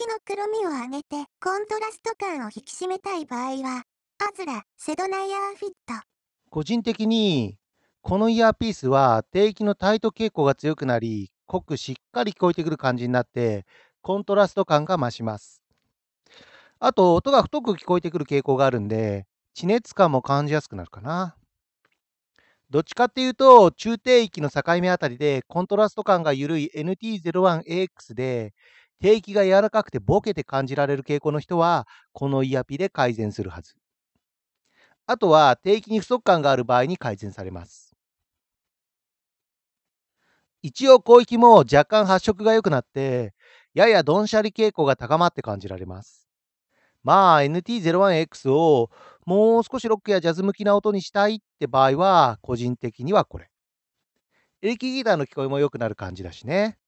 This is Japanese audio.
の黒みを上げてコントラスト感を引き締めたい場合は、アズラセドナイヤーフィット。個人的に、このイヤーピースは低域のタイト傾向が強くなり、濃くしっかり聞こえてくる感じになって、コントラスト感が増します。あと、音が太く聞こえてくる傾向があるんで、地熱感も感じやすくなるかな。どっちかっていうと、中低域の境目あたりでコントラスト感が緩い NT01AX で、低域が柔らかくてボケて感じられる傾向の人は、このイヤピで改善するはず。あとは、低域に不足感がある場合に改善されます。一応、広域も若干発色が良くなって、ややドンシャリ傾向が高まって感じられます。まあ、NT01X をもう少しロックやジャズ向きな音にしたいって場合は、個人的にはこれ。エレキギターの聞こえも良くなる感じだしね。